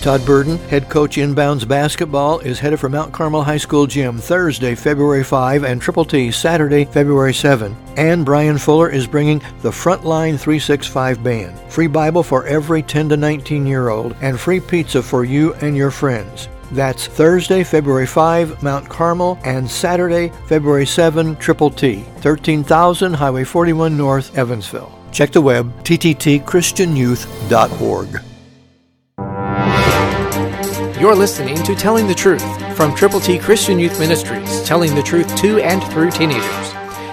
Todd Burden, head coach inbounds basketball, is headed for Mount Carmel High School gym Thursday, February 5 and Triple T Saturday, February 7. And Brian Fuller is bringing the Frontline 365 band. Free Bible for every 10 to 19 year old and free pizza for you and your friends. That's Thursday, February 5, Mount Carmel, and Saturday, February 7, Triple T, 13,000 Highway 41 North, Evansville. Check the web, tttchristianyouth.org. You're listening to Telling the Truth from Triple T Christian Youth Ministries, telling the truth to and through teenagers.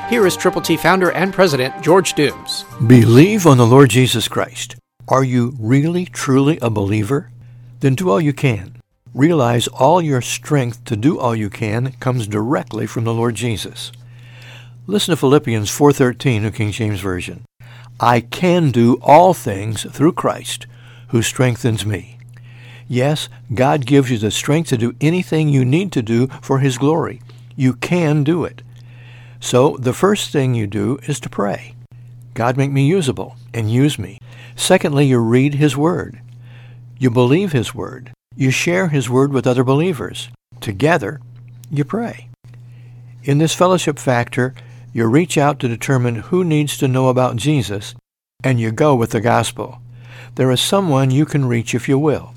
Here is Triple T founder and president George Dooms. Believe on the Lord Jesus Christ. Are you really, truly a believer? Then do all you can. Realize all your strength to do all you can comes directly from the Lord Jesus. Listen to Philippians 4:13, New King James Version. I can do all things through Christ who strengthens me. Yes, God gives you the strength to do anything you need to do for His glory. You can do it. So the first thing you do is to pray. God make me usable and use me. Secondly, you read His Word. You believe His Word. You share His Word with other believers. Together, you pray. In this fellowship factor, you reach out to determine who needs to know about Jesus, and you go with the gospel. There is someone you can reach if you will.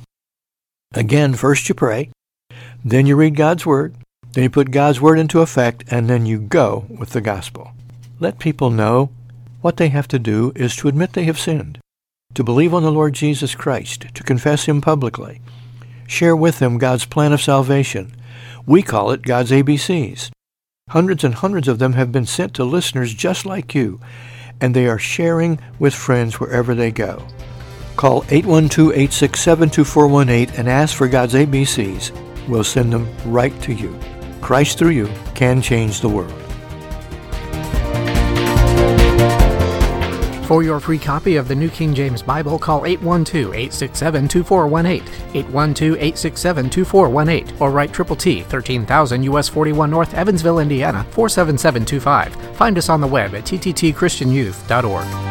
Again, first you pray, then you read God's Word, then you put God's Word into effect, and then you go with the gospel. Let people know what they have to do is to admit they have sinned, to believe on the Lord Jesus Christ, to confess Him publicly, share with them God's plan of salvation. We call it God's ABCs. Hundreds and hundreds of them have been sent to listeners just like you, and they are sharing with friends wherever they go. Call 812-867-2418 and ask for God's ABCs. We'll send them right to you. Christ through you can change the world. For your free copy of the New King James Bible, call 812-867-2418, 812-867-2418, or write Triple T, 13,000 US 41 North, Evansville, Indiana, 47725. Find us on the web at tttchristianyouth.org.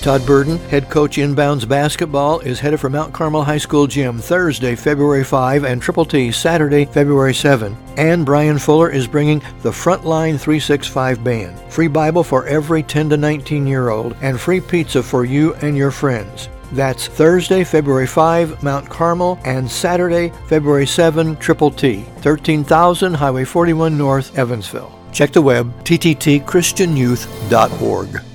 Todd Burden, head coach inbounds basketball, is headed for Mount Carmel High School gym Thursday, February 5 and Triple T Saturday, February 7. And Brian Fuller is bringing the Frontline 365 band. Free Bible for every 10 to 19 year old and free pizza for you and your friends. That's Thursday, February 5, Mount Carmel, and Saturday, February 7, Triple T, 13,000 Highway 41 North, Evansville. Check the web, tttchristianyouth.org.